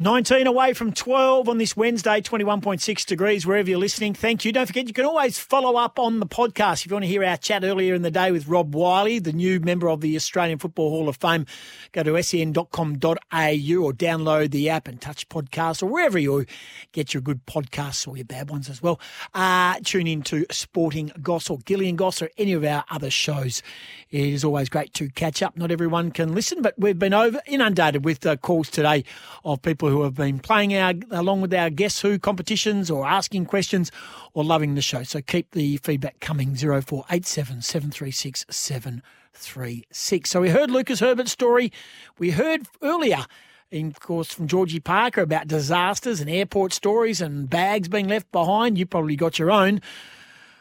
19 away from 12 on this Wednesday, 21.6 degrees, wherever you're listening. Thank you. Don't forget, you can always follow up on the podcast. If you want to hear our chat earlier in the day with Rob Wiley, the new member of the Australian Football Hall of Fame, go to sen.com.au or download the app and touch podcast or wherever you get your good podcasts or your bad ones as well. Uh, tune in to Sporting Goss or Gillian Goss or any of our other shows. It is always great to catch up. Not everyone can listen, but we've been over inundated with uh, calls today of people who have been playing our along with our Guess Who competitions or asking questions or loving the show. So keep the feedback coming 0487 736 736. So we heard Lucas Herbert's story. We heard earlier in, of course, from Georgie Parker about disasters and airport stories and bags being left behind. You probably got your own.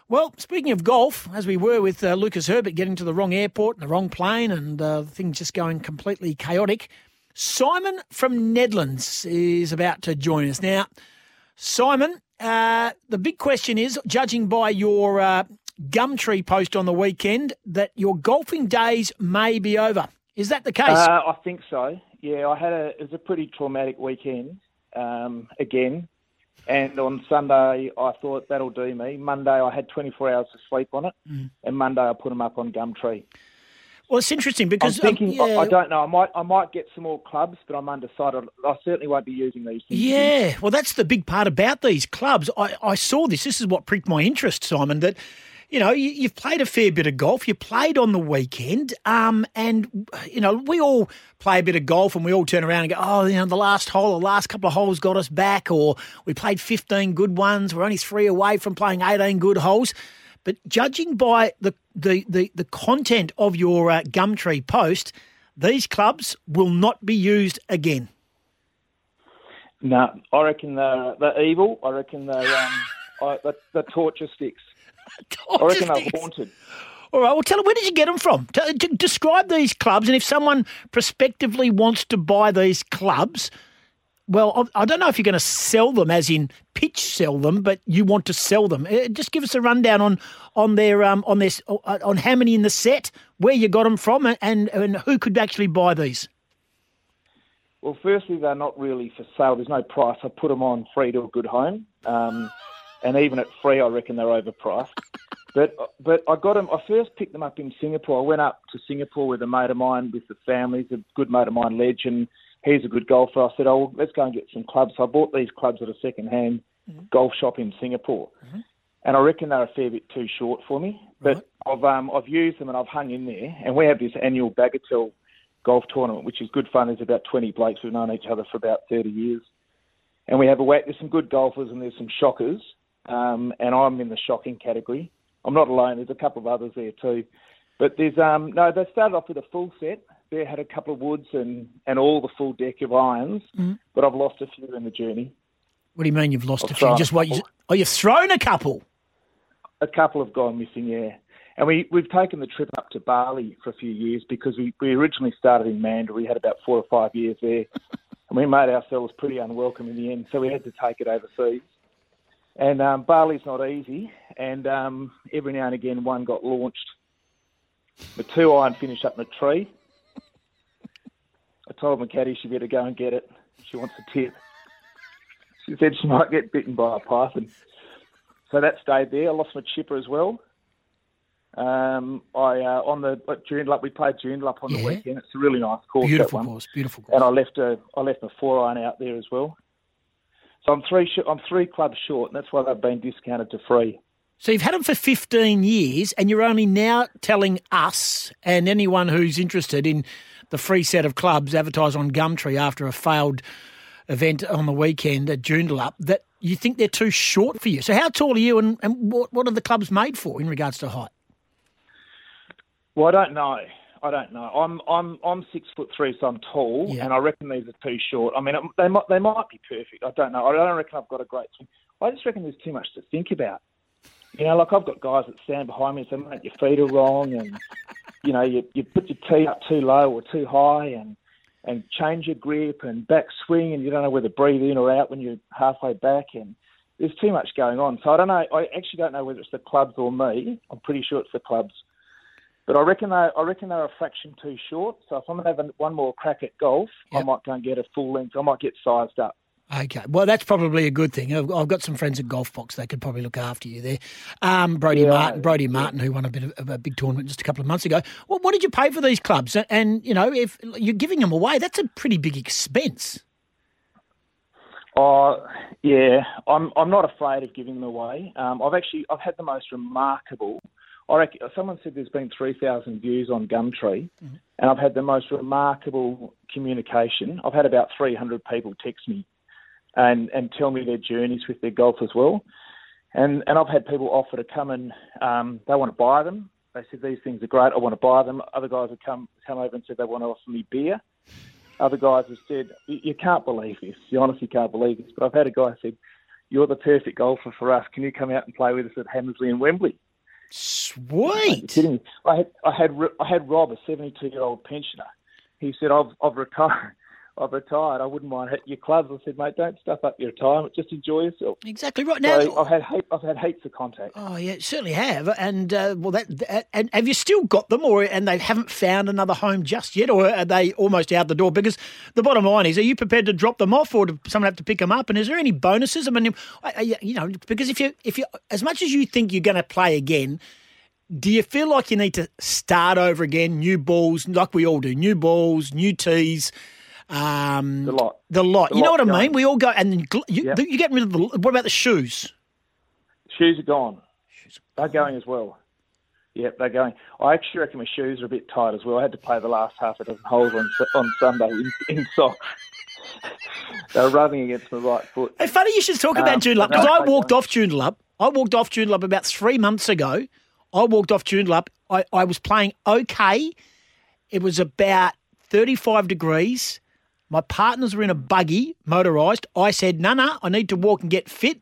Well, speaking of golf, as we were with uh, Lucas Herbert getting to the wrong airport and the wrong plane and uh, things just going completely chaotic, Simon from Nedlands is about to join us. Now, Simon, uh, the big question is judging by your uh, Gumtree post on the weekend, that your golfing days may be over. Is that the case? Uh, I think so. Yeah, I had a it was a pretty traumatic weekend um, again, and on Sunday I thought that'll do me. Monday I had 24 hours to sleep on it, Mm. and Monday I put them up on Gumtree. Well, it's interesting because I'm thinking um, I, yeah, I don't know. I might I might get some more clubs, but I'm undecided. I certainly won't be using these. Things Yeah, well, that's the big part about these clubs. I, I saw this. This is what pricked my interest, Simon. That you know you, you've played a fair bit of golf. You played on the weekend, um, and you know we all play a bit of golf, and we all turn around and go, "Oh, you know, the last hole, the last couple of holes got us back," or we played fifteen good ones. We're only three away from playing eighteen good holes. But judging by the the the, the content of your uh, Gumtree post, these clubs will not be used again. No, I reckon they're, they're evil. I reckon they're um, I, the, the torture sticks. I reckon they're haunted. All right. Well, tell them where did you get them from? T- describe these clubs, and if someone prospectively wants to buy these clubs, well, I don't know if you're going to sell them, as in pitch sell them, but you want to sell them. Uh, Just give us a rundown on on their um on their s- uh, on how many in the set, where you got them from, and and who could actually buy these. Well, firstly, they're not really for sale. There's no price. I put them on free to a good home, um, and even at free, I reckon they're overpriced. But but I got them. I first picked them up in Singapore. I went up to Singapore with a mate of mine, with the family, He's a good mate of mine, Ledge, and he's a good golfer. I said, oh, well, let's go and get some clubs. So I bought these clubs at a second-hand golf shop in Singapore, and I reckon they're a fair bit too short for me. But I've um, I've used them and I've hung in there. And we have this annual Bagatelle golf tournament, which is good fun. There's about 20 blokes who've known each other for about 30 years. And we have a whack. There's some good golfers and there's some shockers. Um, and I'm in the shocking category. I'm not alone. There's a couple of others there too. But there's um no. They started off with a full set. They had a couple of woods and and all the full deck of irons. But I've lost a few in the journey. What do you mean you've lost I've a few? Just what? You, oh, you've thrown a couple. A couple have gone missing, yeah. And we, we've taken the trip up to Bali for a few years because we, we originally started in Mandurah. We had about four or five years there. And we made ourselves pretty unwelcome in the end, so we had to take it overseas. And um, Bali's not easy, and um, every now and again one got launched. The two iron finished up in a tree. I told my caddy she better go and get it. She wants a tip. She said she might get bitten by a python. So that stayed there. I lost my chipper as well. Um, I uh, on the at Joondalup, we played Joondalup on the weekend. It's a really nice course. that Beautiful one. course. Beautiful course. And I left a I left my four iron out there as well. So I'm three sh- I'm three clubs short, and that's why they've been discounted to free. So you've had them for 15 years, and you're only now telling us and anyone who's interested in the free set of clubs advertised on Gumtree after a failed event on the weekend at Joondalup that you think they're too short for you. So how tall are you, and, and what what are the clubs made for in regards to height? Well, I don't know. I don't know. I'm I'm I'm six foot three, so I'm tall, Yeah. and I reckon these are too short. I mean, it- they might they might be perfect. I don't know. I don't reckon I've got a great swing. I just reckon there's too much to think about. You know, like I've got guys that stand behind me and say, "Mate, your feet are wrong," and you know, you you put your tee up too low or too high, and and change your grip and back swing, and you don't know whether to breathe in or out when you're halfway back, and there's too much going on. So I don't know. I actually don't know whether it's the clubs or me. I'm pretty sure it's the clubs. But I reckon they, I reckon they're a fraction too short. So if I'm having one more crack at golf, I might go and get a full length. I might get sized up. Okay, well that's probably a good thing. I've, I've got some friends at Golf Box; they could probably look after you there. Um, Brody Yeah, Martin, Brody Martin, who won a bit of a big tournament just a couple of months ago. Well, what did you pay for these clubs? And, you know, if you're giving them away, that's a pretty big expense. Oh, yeah. I'm I'm not afraid of giving them away. Um, I've actually I've had the most remarkable. I reckon someone said there's been three thousand views on Gumtree, and I've had the most remarkable communication. I've had about three hundred people text me, and and tell me their journeys with their golf as well. And and I've had people offer to come and um, they want to buy them. They said these things are great. I want to buy them. Other guys have come come over and said they want to offer me beer. Other guys have said, you, can't believe this. You honestly can't believe this. But I've had a guy say, you're the perfect golfer for us. Can you come out and play with us at Hamersley and Wembley? Sweet. I had, I had, I had Rob, a 72 year old pensioner. He said, I've, I've retired. I've retired. I wouldn't mind hitting your clubs. I said, mate, don't stuff up your retirement. Just enjoy yourself. Exactly right. Now, so I've had, heap, I've had heaps of contact. Oh yeah, certainly have. And uh, well, that, that and have you still got them, or and they haven't found another home just yet, or are they almost out the door? Because the bottom line is, are you prepared to drop them off, or does someone have to pick them up? And is there any bonuses? I mean, you know, because if you if you as much as you think you're going to play again. Do you feel like you need to start over again, new balls, like we all do, new balls, new tees, um, The lot. the lot? The you know what I mean? going. We all go, and then gl- you, Yep. you get rid of the. What about the shoes? Shoes are gone. They're going as well. Yep, they're going. I actually reckon my shoes are a bit tight as well. I had to play the last half a dozen holes on on Sunday in, in socks. they were rubbing against my right foot. Hey, funny you should talk about Um, Joondalup because I I walked off Joondalup. I walked off Joondalup about three months ago. I walked off Joondalup. I, I was playing okay. It was about 35 degrees. My partners were in a buggy, motorised. I said, no, no, I need to walk and get fit.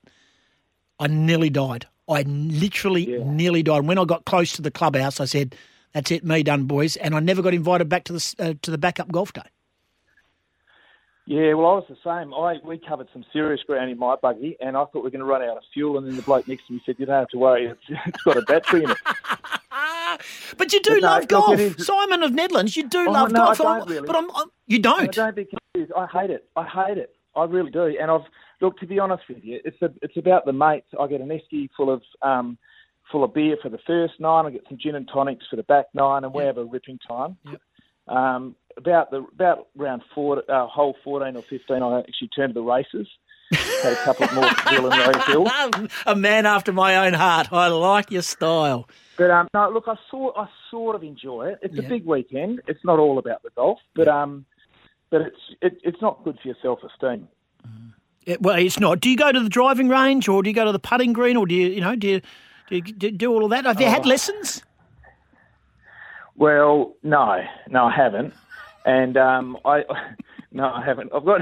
I nearly died. I literally nearly died. When I got close to the clubhouse, I said, that's it, me done, boys. And I never got invited back to the, uh, to the backup golf day. Yeah, well, I was the same. I we covered some serious ground in my buggy, and I thought we were going to run out of fuel. And then the bloke next to me said, "You don't have to worry. It's, it's got a battery in it." But you do no, love golf. Simon of Nedlands. you do Oh, love no, I golf. don't really. But I'm, I'm, you don't. don't be confused. I hate it. I hate it. I really do. And I've look to be honest with you, it's a, it's about the mates. I get an esky full of um, full of beer for the first nine. I get some gin and tonics for the back nine, and we have a ripping time. Yep. Um, about the about round four, uh, hole fourteen or fifteen, I actually turn to the races. Had a couple more Rosehill. a man after my own heart. I like your style. But um, no, look, I sort I sort of enjoy it. It's Yeah. a big weekend. It's not all about the golf, but um, but it's it, it's not good for your self esteem. It- well, it's not. Do you go to the driving range, or do you go to the putting green, or do you, you know, do you do, you, do, do all of that? Have you Oh. had lessons? Well, no, no, I haven't, and um, I no, I haven't. I've got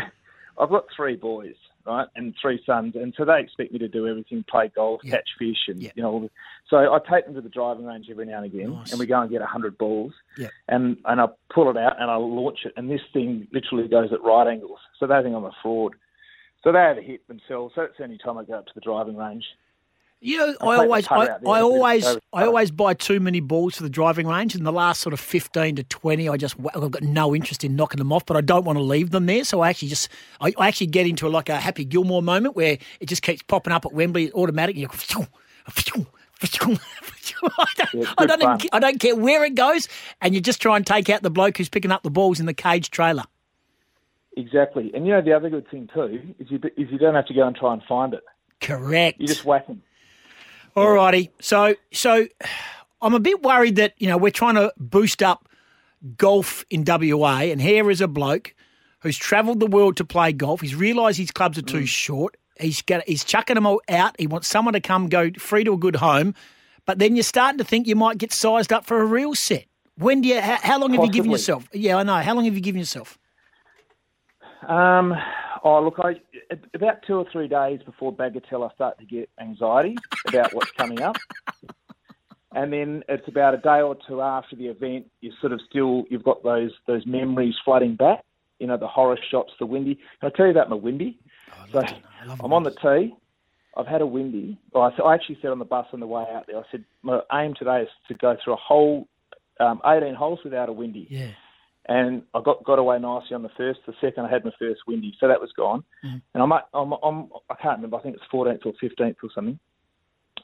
I've got three boys, right, and three sons, and so they expect me to do everything: play golf, Yeah. catch fish, and Yeah. you know. all the- So I take them to the driving range every now and again, Nice. and we go and get a hundred balls, Yeah. and and I pull it out and I launch it, and this thing literally goes at right angles, so they think I'm a fraud. So they have a hit themselves. So that's the only time I go up to the driving range. You know, I'll I always, I, I always, I always buy too many balls for the driving range. In the last sort of fifteen to twenty, I just, I've got no interest in knocking them off, but I don't want to leave them there. So I actually just, I, I actually get into like a Happy Gilmore moment where it just keeps popping up at Wembley, automatic. You go, I don't, Yeah, I, don't even, I don't care where it goes, and you just try and take out the bloke who's picking up the balls in the cage trailer. Exactly, and you know the other good thing too is you is you don't have to go and try and find it. Correct. You just whack them. All righty. So, so I'm a bit worried that you know we're trying to boost up golf in WA, and here is a bloke who's travelled the world to play golf. He's realised his clubs are too short. He's got, he's chucking them all out. He wants someone to come go free to a good home. But then you're starting to think you might get sized up for a real set. When do you? How, how long have you given yourself? Yeah, I know. How long have you given yourself? Um, oh, look, I about two or three days before Bagatelle, I start to get anxiety about what's coming up. And then it's about a day or two after the event, you sort of still you've got those those memories flooding back. You know, the horror shots, the windy. Can I tell you about my windy? so I'm on the tee. I've had a windy. Well, I, I actually said on the bus on the way out there, I said my aim today is to go through a whole um, 18 holes without a windy Yeah. And I got got away nicely on the first. The second, I had my first windy, so that was gone. Mm-hmm. And I'm, I'm, I'm I can't remember. I think it's 14th or 15th or something.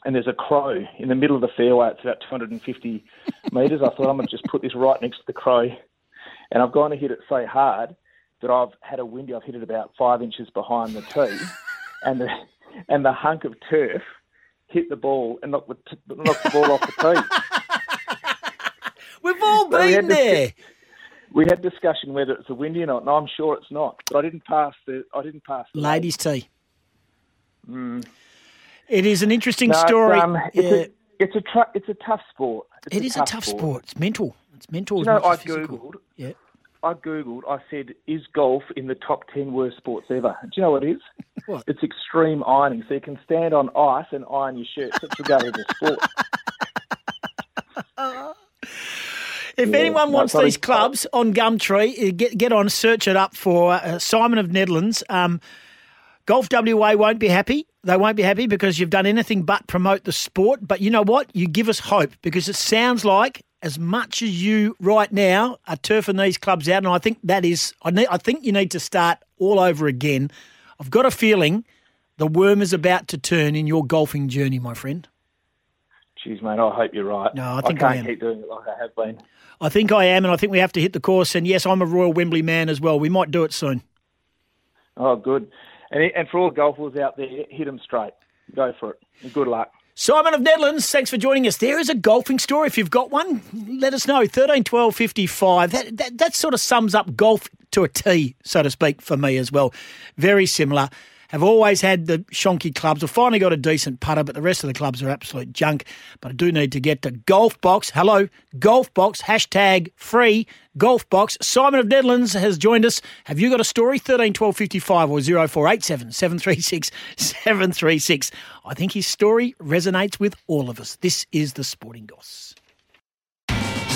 And there's a crow in the middle of the fairway. It's about 250 metres. I thought I'm gonna just put this right next to the crow, and I've gone to hit it so hard that I've had a windy. I've hit it about five inches behind the tee, and the and the hunk of turf hit the ball and knocked the, knocked the ball off the tee. We've all we been had this- there. We had discussion whether it's a windy or not, and I'm sure it's not. But I didn't pass the. I didn't pass. The Ladies' tee. It is an interesting No, story. um, it's, Yeah. a, it's a tru- it's a tough sport. It's It is a tough sport. It's mental. It's mental. You know, I googled. Yeah. I googled. I said, "Is golf in the top ten worst sports ever?" Do you know what it is? What? It's extreme ironing, so you can stand on ice and iron your shirt. That's regarded as a sport. If Yeah, anyone wants these clubs on Gumtree, uh, get get on, search it up for uh, Simon of Nedlands. Um, Golf WA won't be happy. They won't be happy because you've done anything but promote the sport. But you know what? You give us hope because it sounds like as much as you right now are turfing these clubs out, and I think that is, I, need, I think you need to start all over again. I've got a feeling the worm is about to turn in your golfing journey, my friend. Jeez, mate, I hope you're right. No, I think I can't am. keep doing it like I have been. I think I am, and I think we have to hit the course. And yes, I'm a Royal Wembley man as well. We might do it soon. Oh, good. And and for all golfers out there, hit them straight. Go for it. And good luck. Simon of Nedlands, thanks for joining us. There is a golfing story. If you've got one, let us know. 13 12 55. That, that, that sort of sums up golf to a T, so to speak, for me as well. Very similar. Have always had the shonky clubs. We've finally got a decent putter, but the rest of the clubs are absolute junk. But I do need to get to Golf Box. Hello, Golf Box, hashtag free Golf Box. Simon of Nedlands has joined us. Have you got a story? 13 12 55 or 0487 736 736. I think his story resonates with all of us. This is the Sporting Goss.